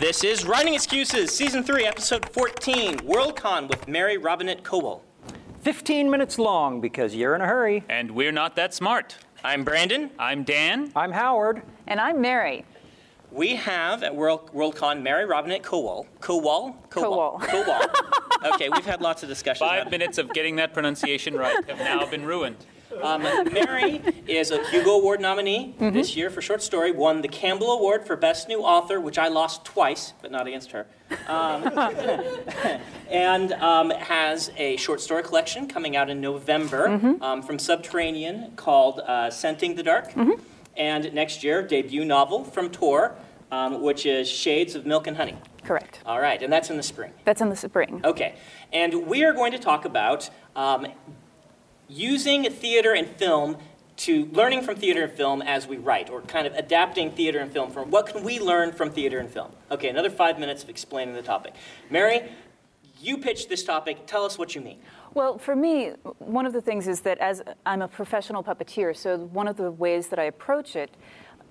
This is Writing Excuses, Season 3, Episode 14, WorldCon with Mary Robinette Kowal. 15 minutes long because you're in a hurry. And we're not that smart. I'm Brandon. I'm Dan. I'm Howard. And I'm Mary. We have at World, WorldCon Mary Robinette Kowal. Cowell? Cowell. Cowell. okay, we've had lots of discussions. Five about- minutes of getting that pronunciation right have now been ruined. Um, Mary is a Hugo Award nominee Mm-hmm. this year for short story, won the Campbell Award for Best New Author, which I lost twice, but not against her. Um, and um, has a short story collection coming out in November Mm-hmm. um, from Subterranean called uh, Scenting the Dark. Mm-hmm. And next year, debut novel from Tor, um, which is Shades of Milk and Honey. Correct. All right, and that's in the spring. That's in the spring. Okay, and we are going to talk about um, using theater and film to learning from theater and film as we write, or kind of adapting theater and film from what can we learn from theater and film. Okay, another five minutes of explaining the topic. Mary, you pitched this topic. Tell us what you mean. Well, for me, one of the things is that as I'm a professional puppeteer, so one of the ways that I approach it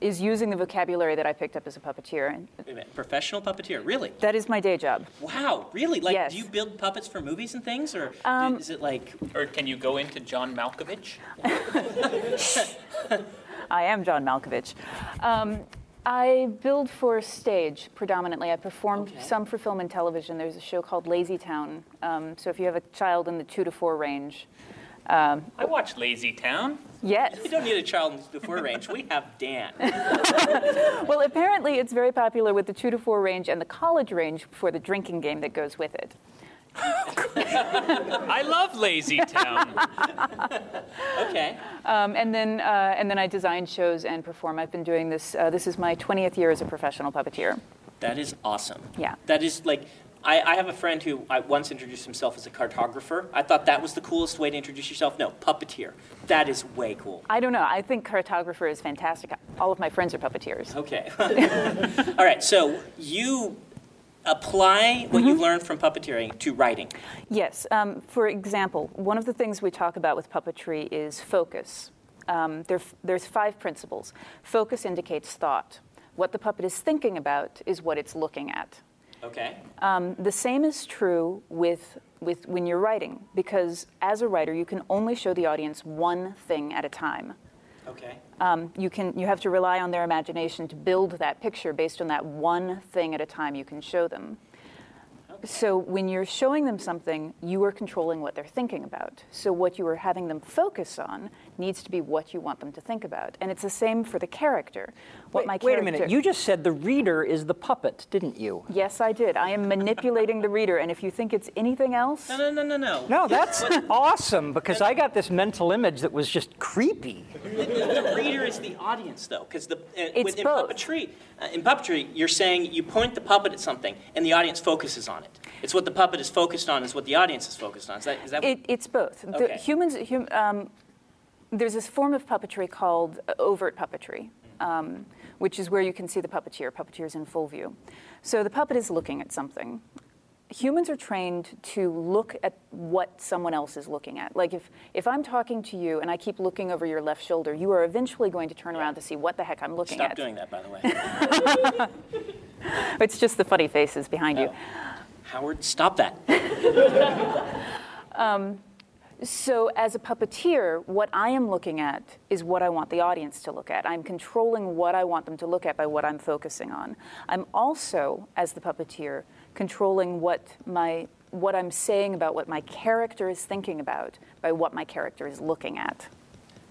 is using the vocabulary that I picked up as a puppeteer. And Wait a minute, professional puppeteer, really? that is my day job. Wow, really? Like, Yes. do you build puppets for movies and things, or Um, is it like? Or can you go into John Malkovich? I am John Malkovich. Um, I build for stage predominantly. I perform Okay. some for film and television. There's a show called Lazy Town. Um, so if you have a child in the two to four range, I watched Lazy Town. Yes. We don't need a child in the four range. We have Dan. Well, apparently it's very popular with the two to four range and the college range for the drinking game that goes with it. I love Lazy Town. Okay. Um, and then, uh, and then I design shows and perform. I've been doing this. Uh, this is my 20th year as a professional puppeteer. That is awesome. Yeah. That is like, I, I have a friend who I once introduced himself as a cartographer. I thought that was the coolest way to introduce yourself. No, puppeteer. That is way cool. I don't know. I think cartographer is fantastic. All of my friends are puppeteers. Okay. All right. So you apply what Mm-hmm. you've learned from puppeteering to writing. Yes. Um, for example, one of the things we talk about with puppetry is focus. Um, there, there's five principles. Focus indicates thought. What the puppet is thinking about is what it's looking at. Okay. Um, the same is true with, with when you're writing, because as a writer, you can only show the audience one thing at a time. Okay. Um, you, can, you have to rely on their imagination to build that picture based on that one thing at a time you can show them. So when you're showing them something, you are controlling what they're thinking about. So what you are having them focus on needs to be what you want them to think about. And it's the same for the character. What Wait, my wait a minute. You just said the reader is the puppet, didn't you? Yes, I did. I am manipulating the reader, and if you think it's anything else, No, no, no, no, no. No, that's awesome because I got this mental image that was just creepy. The reader is the audience, though, because the uh, with- in puppetry, uh, in puppetry, you're saying you point the puppet at something, and the audience focuses on it. It's what the puppet is focused on, It's what the audience is focused on. Is that, is that It, it's both. The humans, hum, um, there's this form of puppetry called uh, overt puppetry, um, which is where you can see the puppeteer. Puppeteer is in full view. So the puppet is looking at something. Humans are trained to look at what someone else is looking at. Like if, if I'm talking to you and I keep looking over your left shoulder, you are eventually going to turn around to see what the heck I'm looking Stop at. Stop doing that, by the way. It's just the funny faces behind you. Howard, stop that. Um, so, as a puppeteer, what I am looking at is what I want the audience to look at. I'm controlling what I want them to look at by what I'm focusing on. I'm also, as the puppeteer, controlling what my what I'm saying about what my character is thinking about by what my character is looking at.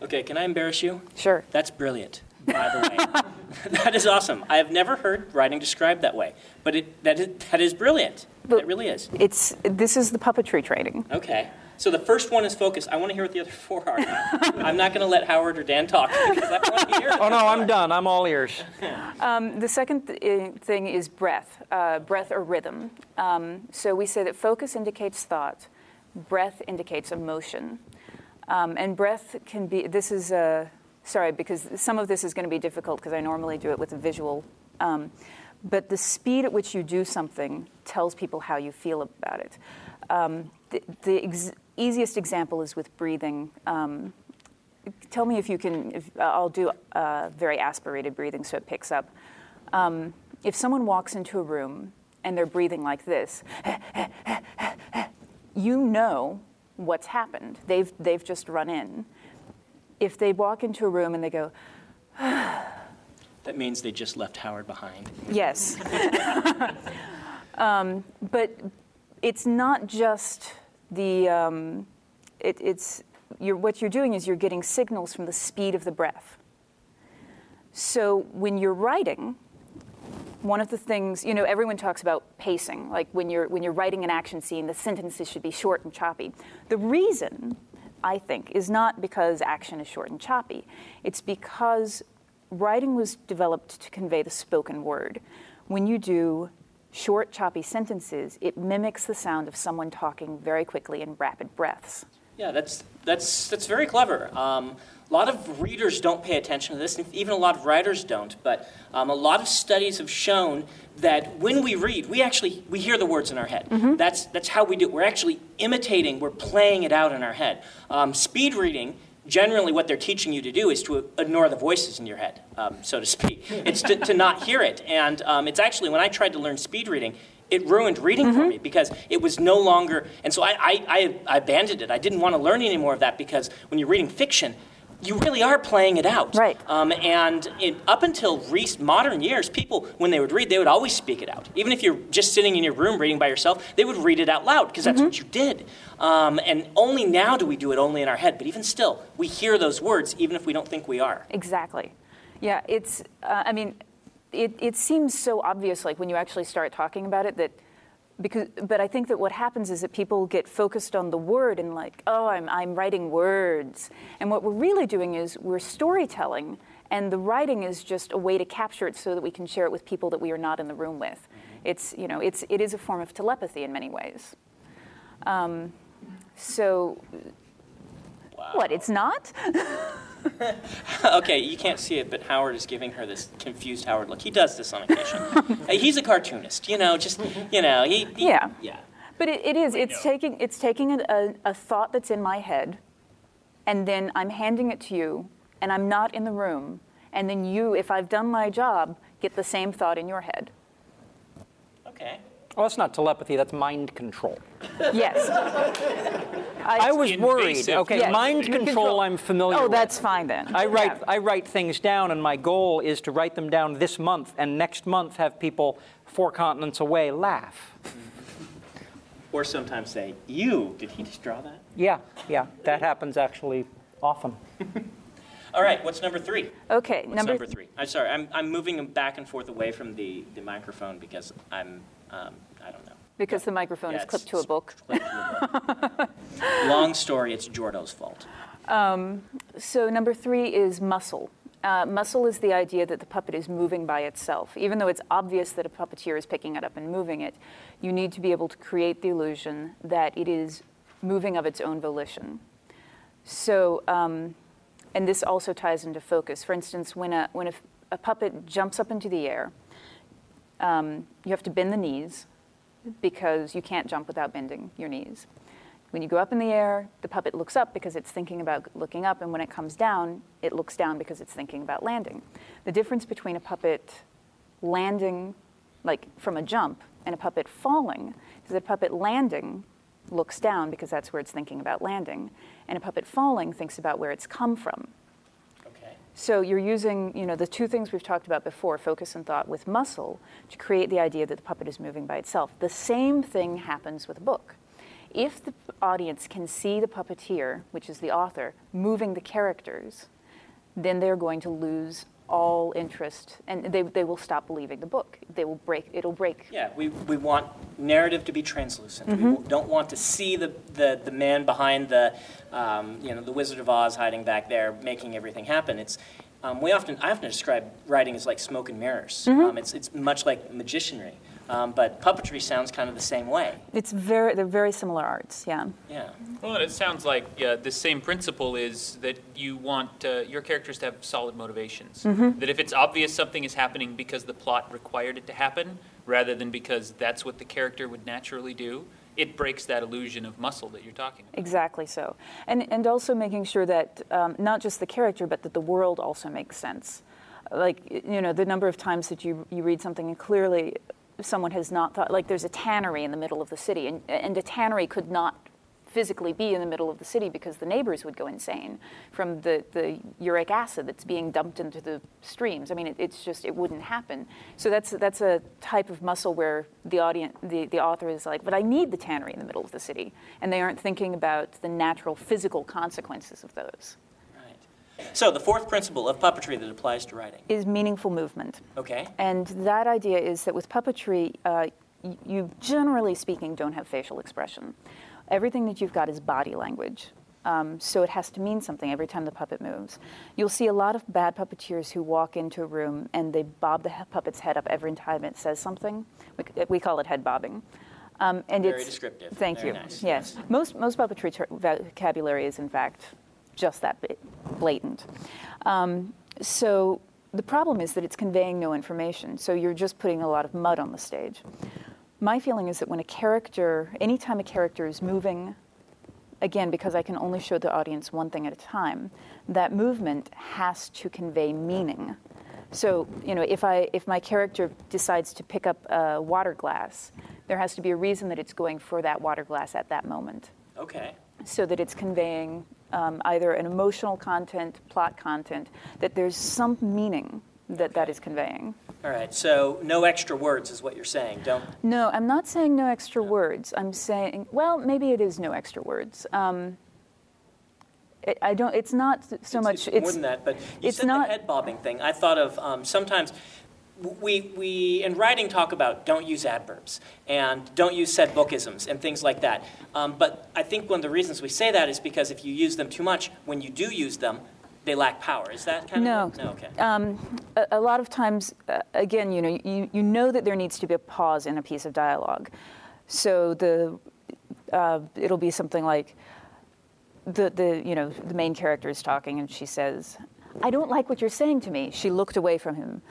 Okay, can I embarrass you? Sure. That's brilliant, by the way. that is awesome. I have never heard writing described that way, but it, that, is, that is brilliant. But- it really is. It's this is the puppetry training. Okay. So the first one is focus. I want to hear what the other four are. I'm not going to let Howard or Dan talk because I want to hear. Oh, no, I'm done. I'm all ears. The second th- eh, thing is breath, uh, breath or rhythm. Um, so we say that focus indicates thought, breath indicates emotion. Um, and breath can be, this is, uh, sorry, because some of this is going to be difficult because I normally do it with a visual. Um, but the speed at which you do something tells people how you feel about it. Um, the the ex- easiest example is with breathing. Um, tell me if you can, if, uh, I'll do uh, very aspirated breathing so it picks up. Um, if someone walks into a room and they're breathing like this, you know what's happened. They've, they've just run in. If they walk into a room and they go, That means they just left Howard behind. yes. um, but it's not just the, um, it, it's, you're, what you're doing is you're getting signals from the speed of the breath. So when you're writing, one of the things, you know, everyone talks about pacing. Like when you're when you're writing an action scene, the sentences should be short and choppy. The reason, I think, is not because action is short and choppy. It's because writing was developed to convey the spoken word. When you do short, choppy sentences, it mimics the sound of someone talking very quickly in rapid breaths. Yeah, that's that's that's very clever. Um, a lot of readers don't pay attention to this, and even a lot of writers don't. But um, a lot of studies have shown that when we read, we actually we hear the words in our head. That's that's how we do. it. We're actually imitating. We're playing it out in our head. Um, speed reading. Generally, what they're teaching you to do is to ignore the voices in your head, um, so to speak. It's to, to not hear it. And um, it's actually, when I tried to learn speed reading, it ruined reading for me because it was no longer and so I, I, I, I abandoned it. I didn't want to learn any more of that because when you're reading fiction you really are playing it out. Right. um, and in, up until rec- modern years people when they would read they would always speak it out. Even if you're just sitting in your room reading by yourself they would read it out loud because that's what you did. Um, and only now do we do it only in our head but even still we hear those words even if we don't think we are. Exactly. Yeah, it's, uh, I mean, it, it seems so obvious, like when you actually start talking about it, that, because, but I think that what happens is that people get focused on the word and like, oh, I'm, I'm writing words. And what we're really doing is we're storytelling, and the writing is just a way to capture it so that we can share it with people that we are not in the room with. It's, you know, it's, it is a form of telepathy in many ways. Um, so, what, it's not? okay, you can't see it, but Howard is giving her this confused Howard look. He does this on occasion. He's a cartoonist, you know. Just you know, he, he- Yeah. yeah. But it, it is. It's taking. It's taking a, a, a thought that's in my head, and then I'm handing it to you, and I'm not in the room, and then you, if I've done my job, get the same thought in your head. Okay. Well, that's not telepathy, that's mind control. Yes. I was worried. Okay, Yes. mind control I'm familiar Oh, with. that's fine then. I write, Yeah. I write things down, and my goal is to write them down this month, and next month have people four continents away laugh. Or sometimes say, "You did he just draw that?" Yeah, yeah, that happens actually often. All right. What's number three? Okay. What's number. number, three? I'm sorry. I'm, I'm moving back and forth away from the, the microphone because I'm um, I don't know. Because the microphone Yeah, is clipped to a book. clipped to a book. Long story. It's Jordo's fault. So number three is muscle. Uh, muscle is the idea that the puppet is moving by itself. Even though it's obvious that a puppeteer is picking it up and moving it, you need to be able to create the illusion that it is moving of its own volition. So, um, and this also ties into focus. For instance, when a, when a, a puppet jumps up into the air, um, you have to bend the knees because you can't jump without bending your knees. When you go up in the air, the puppet looks up because it's thinking about looking up, and when it comes down, it looks down because it's thinking about landing. The difference between a puppet landing, like from a jump, and a puppet falling is that a puppet landing looks down because that's where it's thinking about landing, and a puppet falling thinks about where it's come from. So you're using, you know, the two things we've talked about before, focus and thought, with muscle to create the idea that the puppet is moving by itself. The same thing happens with a book. If the audience can see the puppeteer, which is the author, moving the characters, then they're going to lose all interest, and they, they will stop believing the book. They will break. It'll break. Yeah, we, we want narrative to be translucent. Mm-hmm. We don't want to see the, the, the man behind the, um, you know, the Wizard of Oz hiding back there making everything happen. It's, um, we often, I often describe writing as like smoke and mirrors. Mm-hmm. Um, it's, it's much like magicianry. Um, but puppetry sounds kind of the same way. It's very. They're very similar arts. Yeah. Yeah. Well, and it sounds like uh, the same principle is that you want uh, your characters to have solid motivations. That if it's obvious something is happening because the plot required it to happen, rather than because that's what the character would naturally do, it breaks that illusion of muscle that you're talking about. Exactly so, and and also making sure that um, not just the character, but that the world also makes sense. Like you know, the number of times that you you read something and clearly someone has not thought. Like there's a tannery in the middle of the city, and and a tannery could not physically be in the middle of the city because the neighbors would go insane from the, the uric acid that's being dumped into the streams. I mean, it, it's just it wouldn't happen. So that's that's a type of muscle where the audience, the, the author is like, but I need the tannery in the middle of the city, and they aren't thinking about the natural physical consequences of those. So the fourth principle of puppetry that applies to writing. Is meaningful movement. Okay. And that idea is that with puppetry, uh, you generally speaking don't have facial expression. Everything that you've got is body language. Um, so it has to mean something every time the puppet moves. You'll see a lot of bad puppeteers who walk into a room and they bob the puppet's head up every time it says something. We, we call it head bobbing. Um, and Very it's, descriptive. Thank Very you. nice. Yes. Most, most puppetry ter- vocabulary is, in fact, just that blatant. Um, so the problem is that it's conveying no information. So you're just putting a lot of mud on the stage. My feeling is that when a character, anytime a character is moving, again, because I can only show the audience one thing at a time, that movement has to convey meaning. So, you know, if I if my character decides to pick up a water glass, there has to be a reason that it's going for that water glass at that moment Okay. so that it's conveying um, either an emotional content, plot content, that there's some meaning that that is conveying. All right. So no extra words is what you're saying. Don't. No, I'm not saying no extra words. I'm saying, well, maybe it is no extra words. Um, it, I don't. It's not so it's, much. It's more than that, but you it's said not- the head bobbing thing. I thought of um, sometimes we, we in writing talk about don't use adverbs and don't use said bookisms and things like that. Um, but I think one of the reasons we say that is because if you use them too much, when you do use them, they lack power. Is that kind No. of no? Okay. a, a lot of times, uh, again, you know, you, you know that there needs to be a pause in a piece of dialogue. So the uh, it'll be something like the the you know the main character is talking and she says, "I don't like what you're saying to me." She looked away from him.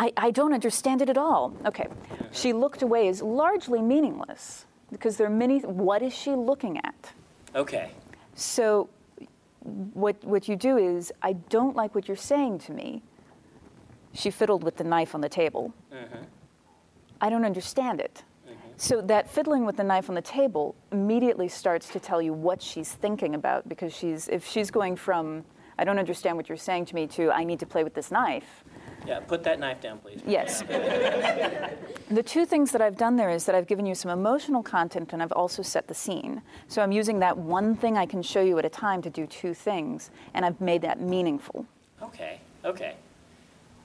I, I don't understand it at all. Okay, she uh-huh. looked away is largely meaningless because there are many. What is she looking at? okay. So, what, what you do is, I don't like what you're saying to me. She fiddled with the knife on the table. Uh-huh. I don't understand it. Uh-huh. So, that fiddling with the knife on the table immediately starts to tell you what she's thinking about because she's, if she's going from, I don't understand what you're saying to me, to, I need to play with this knife, Yeah. Put that knife down, please. Yes. the two things that I've done there is that I've given you some emotional content and I've also set the scene. So I'm using that one thing I can show you at a time to do two things, and I've made that meaningful. Okay. Okay.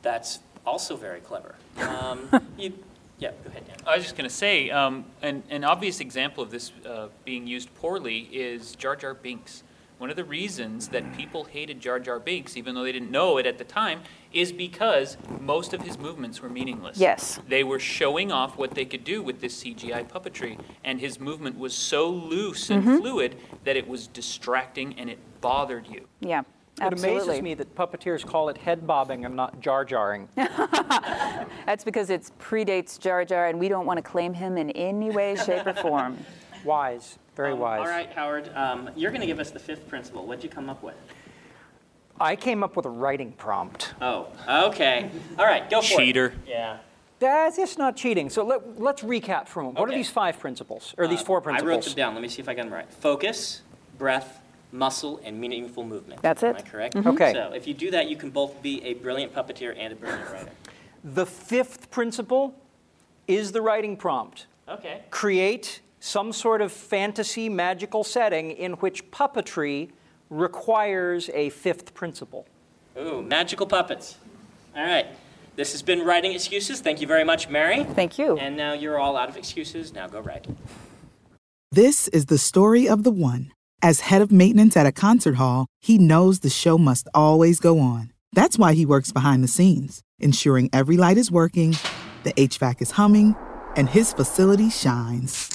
That's also very clever. Um, you, yeah. Go ahead, Dan. I was just going to say, um, an, an obvious example of this uh, being used poorly is Jar Jar Binks. One of the reasons that people hated Jar Jar Binks, even though they didn't know it at the time, is because most of his movements were meaningless. Yes. They were showing off what they could do with this CGI puppetry, and his movement was so loose and Mm-hmm. fluid that it was distracting and it bothered you. Yeah, Absolutely. It amazes me that puppeteers call it head bobbing and not jar jarring. That's because it predates Jar Jar, and we don't want to claim him in any way, shape, or form. wise, very Um, wise. All right, Howard. Um, you're going to give us the fifth principle. What'd you come up with? I came up with a writing prompt. Oh, okay. All right, go for it. Cheater. Yeah. That's it's not cheating. So let, let's recap for a moment. What are these five principles, or these Uh, four I principles? wrote them down. Let me see if I got them right. Focus, breath, muscle, and meaningful movement. That's it. Am it. I correct? Okay. So if you do that, you can both be a brilliant puppeteer and a brilliant writer. The fifth principle is the writing prompt. Okay. Create some sort of fantasy magical setting in which puppetry requires a fifth principle. Ooh, magical puppets. All right. This has been Writing Excuses. Thank you very much, Mary. Thank you. And now you're all out of excuses. Now go write. This is the story of the one. As head of maintenance at a concert hall, he knows the show must always go on. That's why he works behind the scenes, ensuring every light is working, the HVAC is humming, and his facility shines.